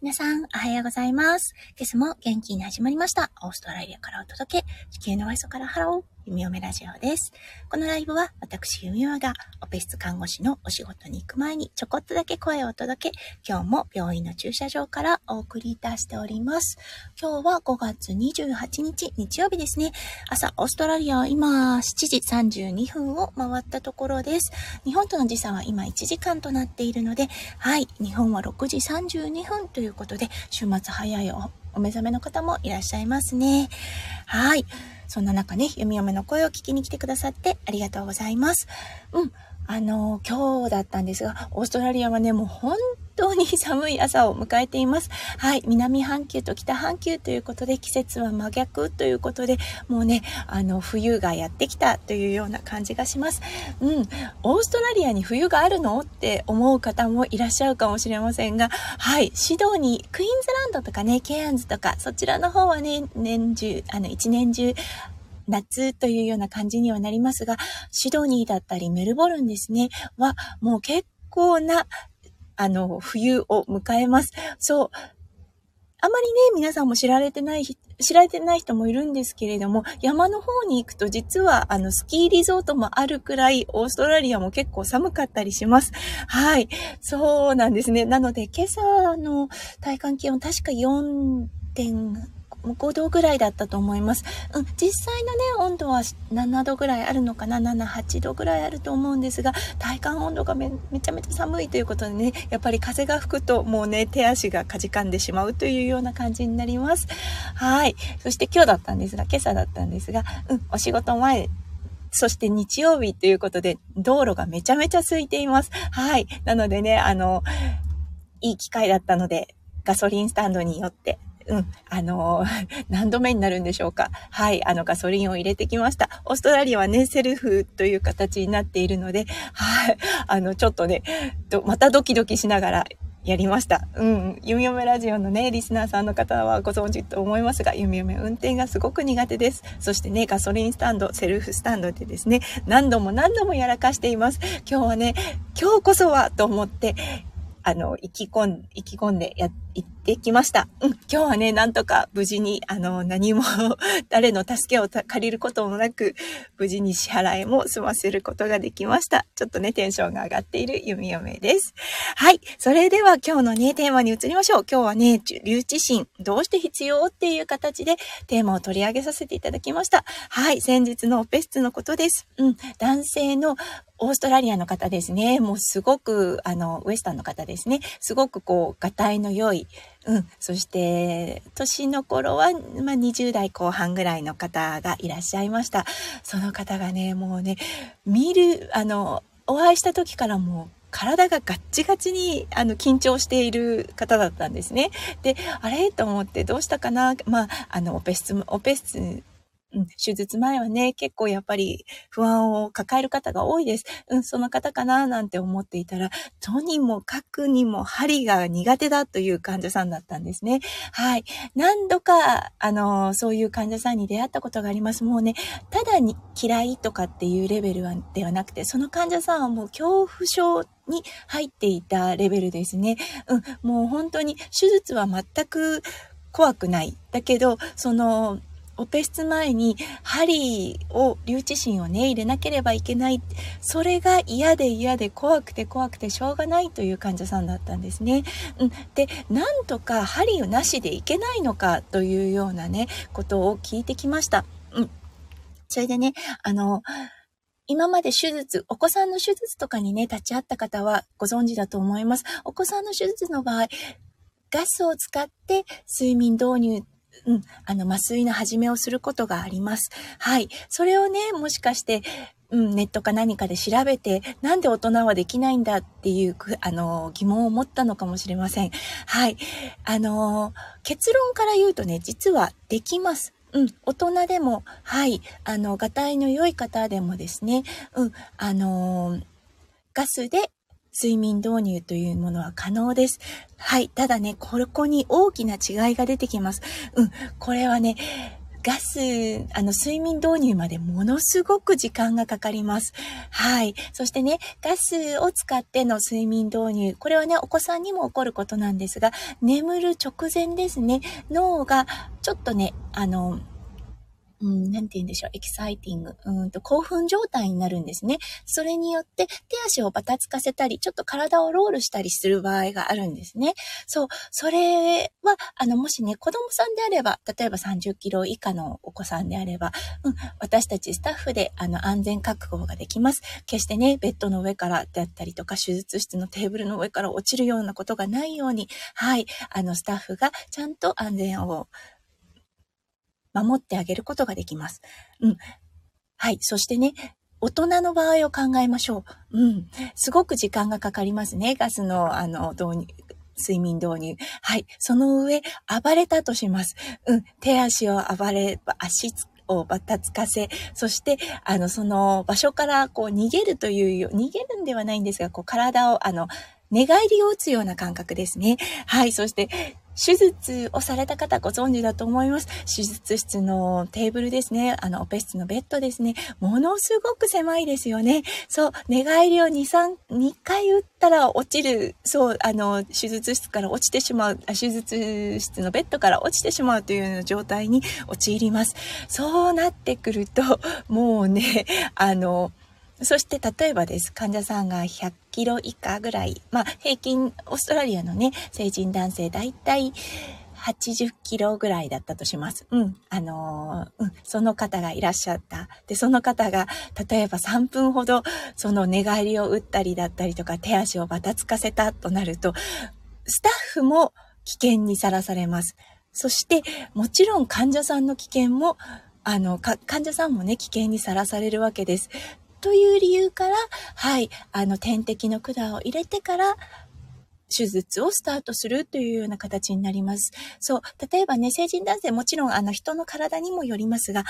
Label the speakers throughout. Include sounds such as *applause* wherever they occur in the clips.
Speaker 1: 皆さん、おはようございます。今朝も元気に始まりました。オーストラリアからお届け、地球のおへそからハロー。弓嫁ラジオです。このライブは私弓嫁がオペ室看護師のお仕事に行く前にちょこっとだけ声を届け、今日も病院の駐車場からお送りいたしております。今日は5月28日日曜日ですね。朝、オーストラリアは今7時32分を回ったところです。日本との時差は今1時間となっているので、はい、日本は6時32分ということで、週末早いお目覚めの方もいらっしゃいますね。はい。そんな中ね、弓嫁の声を聞きに来てくださってありがとうございます。うん。あの、今日だったんですが、オーストラリアはね、もう本当に寒い朝を迎えています。*laughs* はい。南半球と北半球ということで、季節は真逆ということで、もうね、あの、冬がやってきたというような感じがします。うん。オーストラリアに冬があるのって思う方もいらっしゃるかもしれませんが、はい。シドニー、クイーンズランドとかね、ケアンズとか、そちらの方はね、年中、あの、一年中、夏というような感じにはなりますが、シドニーだったりメルボルンですね、はもう結構な、あの、冬を迎えます。そう。あまりね、皆さんも知られてない、知られてない人もいるんですけれども、山の方に行くと実は、あの、スキーリゾートもあるくらい、オーストラリアも結構寒かったりします。はい。そうなんですね。なので、今朝の体感気温確か4.5 5度ぐらいだったと思います。うん、実際のね、温度は7度ぐらいあるのかな ?7、8度ぐらいあると思うんですが、体感温度がめちゃめちゃ寒いということでね、やっぱり風が吹くともうね、手足がかじかんでしまうというような感じになります。はい。そして今日だったんですが、今朝だったんですが、うん、お仕事前、そして日曜日ということで、道路がめちゃめちゃ空いています。はい。なのでね、あの、いい機会だったので、ガソリンスタンドによってうん、あの *laughs* 何度目になるんでしょうか。はい、あの、ガソリンを入れてきました。オーストラリアはね、セルフという形になっているので、はい、あの、ちょっとね、またドキドキしながらやりました。うん。ゆみよめラジオのね、リスナーさんの方はご存知と思いますが、ゆみよめ運転がすごく苦手です。そしてね、ガソリンスタンド、セルフスタンドでですね、何度も何度もやらかしています。今日はね、今日こそはと思って、あの、意気込ん、意気込んでや、行っきました。うん、今日はね、なんとか無事に、あの、何も *laughs* 誰の助けを借りることもなく、無事に支払いも済ませることができました。ちょっとね、テンションが上がっている弓嫁です。はい。それでは今日のね、テーマに移りましょう。今日はね、留置心、どうして必要っていう形でテーマを取り上げさせていただきました。はい。先日のオペ室のことです。うん。男性のオーストラリアの方ですね。もうすごく、あの、ウエスタンの方ですね。すごくこう、がたいの良い、うん。そして、年の頃は、まあ、20代後半ぐらいの方がいらっしゃいました。その方がね、もうね、見る、あの、お会いした時からもう、体がガッチガチにあの緊張している方だったんですね。で、あれ？と思ってどうしたかな？まあ、あの、オペ室、オペ室うん、手術前はね、結構やっぱり不安を抱える方が多いです。うん、その方かななんて思っていたら、とにもかくにも針が苦手だという患者さんだったんですね。はい。何度か、あの、そういう患者さんに出会ったことがあります。もうね、ただに嫌いとかっていうレベルはではなくて、その患者さんはもう恐怖症に入っていたレベルですね。うん、もう本当に手術は全く怖くない。だけど、その、オペ室前に針を、留置針をね、入れなければいけない。それが嫌で嫌で怖くて怖くてしょうがないという患者さんだったんですね。うん。で、なんとか針をなしでいけないのかというようなね、ことを聞いてきました。うん。それでね、あの、今まで手術、お子さんの手術とかにね、立ち会った方はご存知だと思います。お子さんの手術の場合、ガスを使って睡眠導入うん、あの、麻酔の始めをすることがあります。はい。それをね、もしかして、うん、ネットか何かで調べて、なんで大人はできないんだっていう、あの、疑問を持ったのかもしれません。はい。あの、結論から言うとね、実はできます。うん、大人でも、はい、あの、がたいの良い方でもですね、うん、あのガスで睡眠導入というものは可能です。はい。ただね、ここに大きな違いが出てきます。うん。これはね、ガス、あの、睡眠導入までものすごく時間がかかります。はい。そしてね、ガスを使っての睡眠導入。これはね、お子さんにも起こることなんですが、眠る直前ですね、脳がちょっとね、あの、うん、なんて言うんでしょう、エキサイティング、うんと興奮状態になるんですね。それによって手足をバタつかせたり、ちょっと体をロールしたりする場合があるんですね。そう、それは、あの、もしね、子供さんであれば、例えば30キロ以下のお子さんであれば、うん、私たちスタッフで、あの、安全確保ができます。決してね、ベッドの上からであったりとか、手術室のテーブルの上から落ちるようなことがないように、はい、あの、スタッフがちゃんと安全を守ってあげることができます。うん。はい。そしてね、大人の場合を考えましょう。うん。すごく時間がかかりますね。ガスの、あの、導入。睡眠導入。はい。その上、暴れたとします。うん。手足を暴れ、足をばたつかせ、そして、あの、その場所からこう逃げるという、逃げるんではないんですが、こう体を、あの、寝返りを打つような感覚ですね。はい。そして、手術をされた方ご存知だと思います。手術室のテーブルですね。あの、オペ室のベッドですね。ものすごく狭いですよね。そう、寝返りを2、3、2回打ったら落ちる。そう、あの、手術室から落ちてしまう、手術室のベッドから落ちてしまうというような状態に陥ります。そうなってくると、もうね、あの、そして例えばです。患者さんが100キロ以下ぐらい、まあ平均、オーストラリアのね、成人男性だいたい80キロぐらいだったとします。うん。あのー、うん。その方がいらっしゃった。で、その方が、例えば3分ほど、その寝返りを打ったりだったりとか、手足をばたつかせたとなると、スタッフも危険にさらされます。そして、もちろん患者さんの危険も、あの、患者さんもね、危険にさらされるわけです。という理由から、はい、あの、点滴の管を入れてから、手術をスタートするというような形になります。そう。例えばね、成人男性もちろんあの人の体にもよりますが、3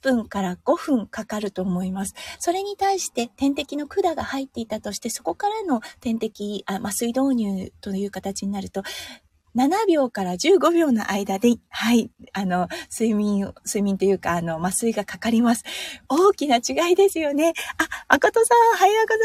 Speaker 1: 分から5分かかると思います。それに対して点滴の管が入っていたとして、そこからの点滴、あ麻酔導入という形になると、7秒から15秒の間で、はい、あの、睡眠、睡眠というか、あの、麻酔がかかります。大きな違いですよね。あ、誠さん、おはようござい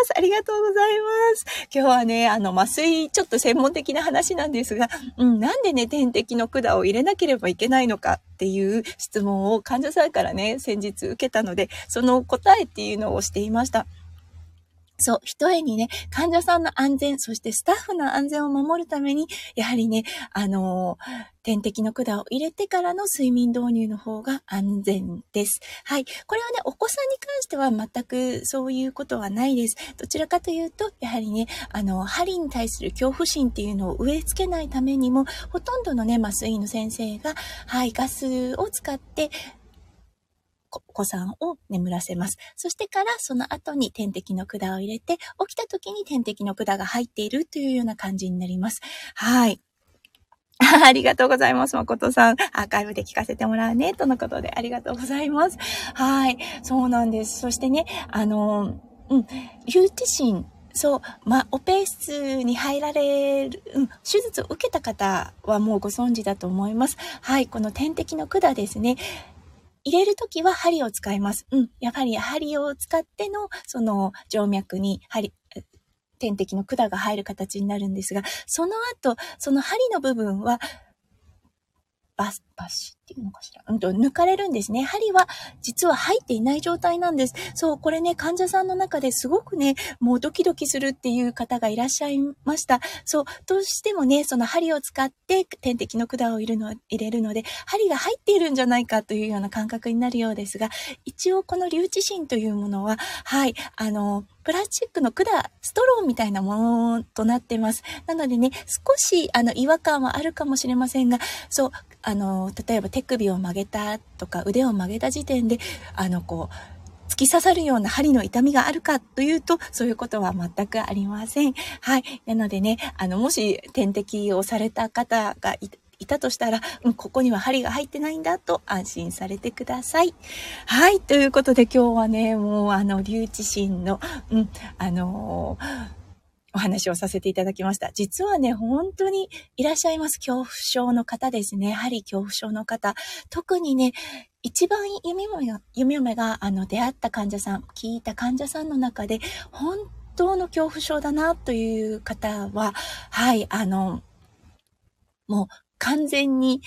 Speaker 1: ます。ありがとうございます。今日はね、あの、麻酔、ちょっと専門的な話なんですが、うん、なんでね、点滴の管を入れなければいけないのかっていう質問を患者さんからね、先日受けたので、その答えっていうのをしていました。そう、一重にね、患者さんの安全、そしてスタッフの安全を守るために、やはりね、あのー、点滴の管を入れてからの睡眠導入の方が安全です。はい。これはね、お子さんに関しては全くそういうことはないです。どちらかというと、やはりね、あの、針に対する恐怖心っていうのを植え付けないためにも、ほとんどのね、麻酔の先生が、はい、ガスを使って、子さんを眠らせます。そしてからその後に点滴の管を入れて、起きた時に点滴の管が入っているというような感じになります。はい。*laughs* ありがとうございます。誠さん。アーカイブで聞かせてもらうね。とのことでありがとうございます。はい。そうなんです。そしてね、あの、うん、留置心そう、まあ、オペ室に入られる、うん、手術を受けた方はもうご存知だと思います。はい、この点滴の管ですね。入れるときは針を使います。うん。やはり針を使っての、その、静脈に針、点滴の管が入る形になるんですが、その後、その針の部分は、バス、バシっていうのかしら？うんと、抜かれるんですね。針は実は入っていない状態なんです。そう、これね、患者さんの中ですごくね、もうドキドキするっていう方がいらっしゃいました。そう、どうしてもね、その針を使って点滴の管を入れるの入れるので、針が入っているんじゃないかというような感覚になるようですが、一応この留置芯というものは、はい、あの、プラスチックの管、ストローみたいなものとなってます。なのでね、少し、あの、違和感はあるかもしれませんが、そう、あの、例えば手首を曲げたとか腕を曲げた時点で、あの、こう、突き刺さるような針の痛みがあるかというと、そういうことは全くありません。はい。なのでね、あの、もし点滴をされた方がいたとしたら、うん、ここには針が入ってないんだと安心されてください。はい。ということで今日はね、もうあの、留置心の、うん、あのーお話をさせていただきました。実はね、本当にいらっしゃいます。恐怖症の方ですね。やはり恐怖症の方。特にね、一番弓嫁が、弓嫁が、あの、出会った患者さん、聞いた患者さんの中で、本当の恐怖症だなという方は、はい、あの、もう完全に、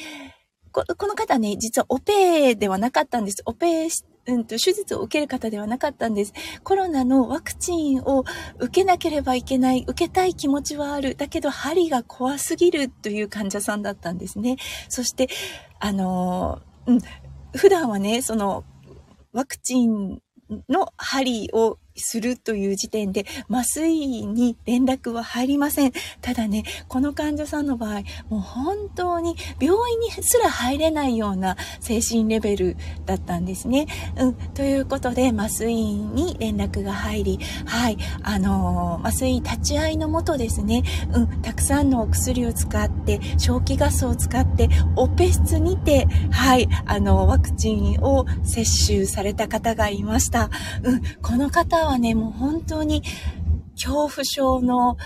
Speaker 1: この方ね、実はオペではなかったんです。オペうんと、手術を受ける方ではなかったんです。コロナのワクチンを受けなければいけない、受けたい気持ちはある。だけど、針が怖すぎるという患者さんだったんですね。そして、あの、うん、普段はね、その、ワクチンの針をするという時点で麻酔に連絡は入りません。ただね、この患者さんの場合、もう本当に病院にすら入れないような精神レベルだったんですね。うん、ということで麻酔に連絡が入り、はい、あのー、麻酔立ち会いのもとですね、うん、たくさんのお薬を使って、消気ガスを使って、オペ室にて、はい、あの、ワクチンを接種された方がいました。うん、この方はね、もう本当に恐怖症の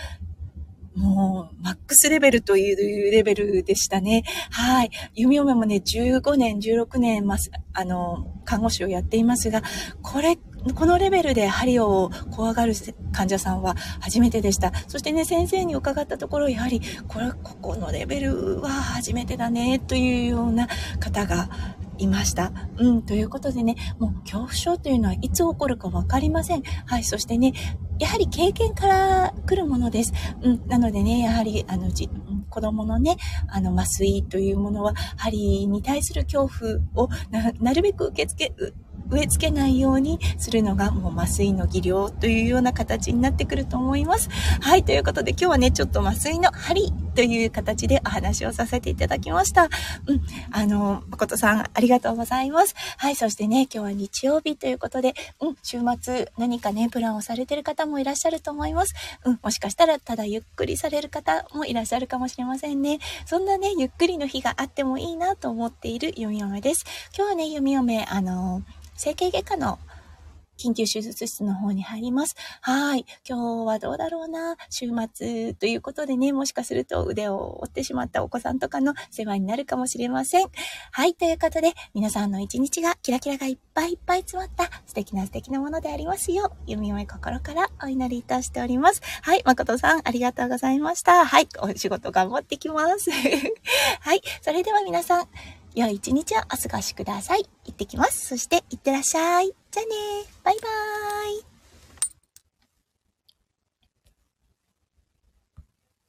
Speaker 1: もう、マックスレベルというレベルでしたね。はい。弓嫁もね、15年、16年、ま、あの、看護師をやっていますが、これ、このレベルで針を怖がる患者さんは初めてでした。そしてね、先生に伺ったところ、やはり、これ、ここのレベルは初めてだね、というような方がいました。うん、ということでね、もう恐怖症というのはいつ起こるかわかりません。はい、そしてね、やはり経験から来るものです。うん、なのでね、やはり、あの、じ、子供のね、あの、麻酔というものは、針に対する恐怖をな、なるべく受け付け、植え付けないようにするのがもう麻酔の技量というような形になってくると思います。はい、ということで今日はね、ちょっと麻酔の針という形でお話をさせていただきました。うん、あの、誠さんありがとうございます。はい、そしてね、今日は日曜日ということで、うん、週末何かね、プランをされてる方もいらっしゃると思います。うん、もしかしたらただゆっくりされる方もいらっしゃるかもしれませんね。そんなね、ゆっくりの日があってもいいなと思っている読み嫁です。今日はね、読み嫁、あの整形外科の緊急手術室の方に入ります。はい。今日はどうだろうな。週末ということでね、もしかすると腕を折ってしまったお子さんとかの世話になるかもしれません。はい。ということで、皆さんの一日がキラキラがいっぱいいっぱい詰まった素敵な素敵なものでありますよう、弓嫁心からお祈りいたしております。はい。誠さん、ありがとうございました。はい。お仕事頑張ってきます。*laughs* はい。それでは皆さん、良い一日をお過ごしください。行ってきます。そして、行ってらっしゃい。じゃあねバイバーイ。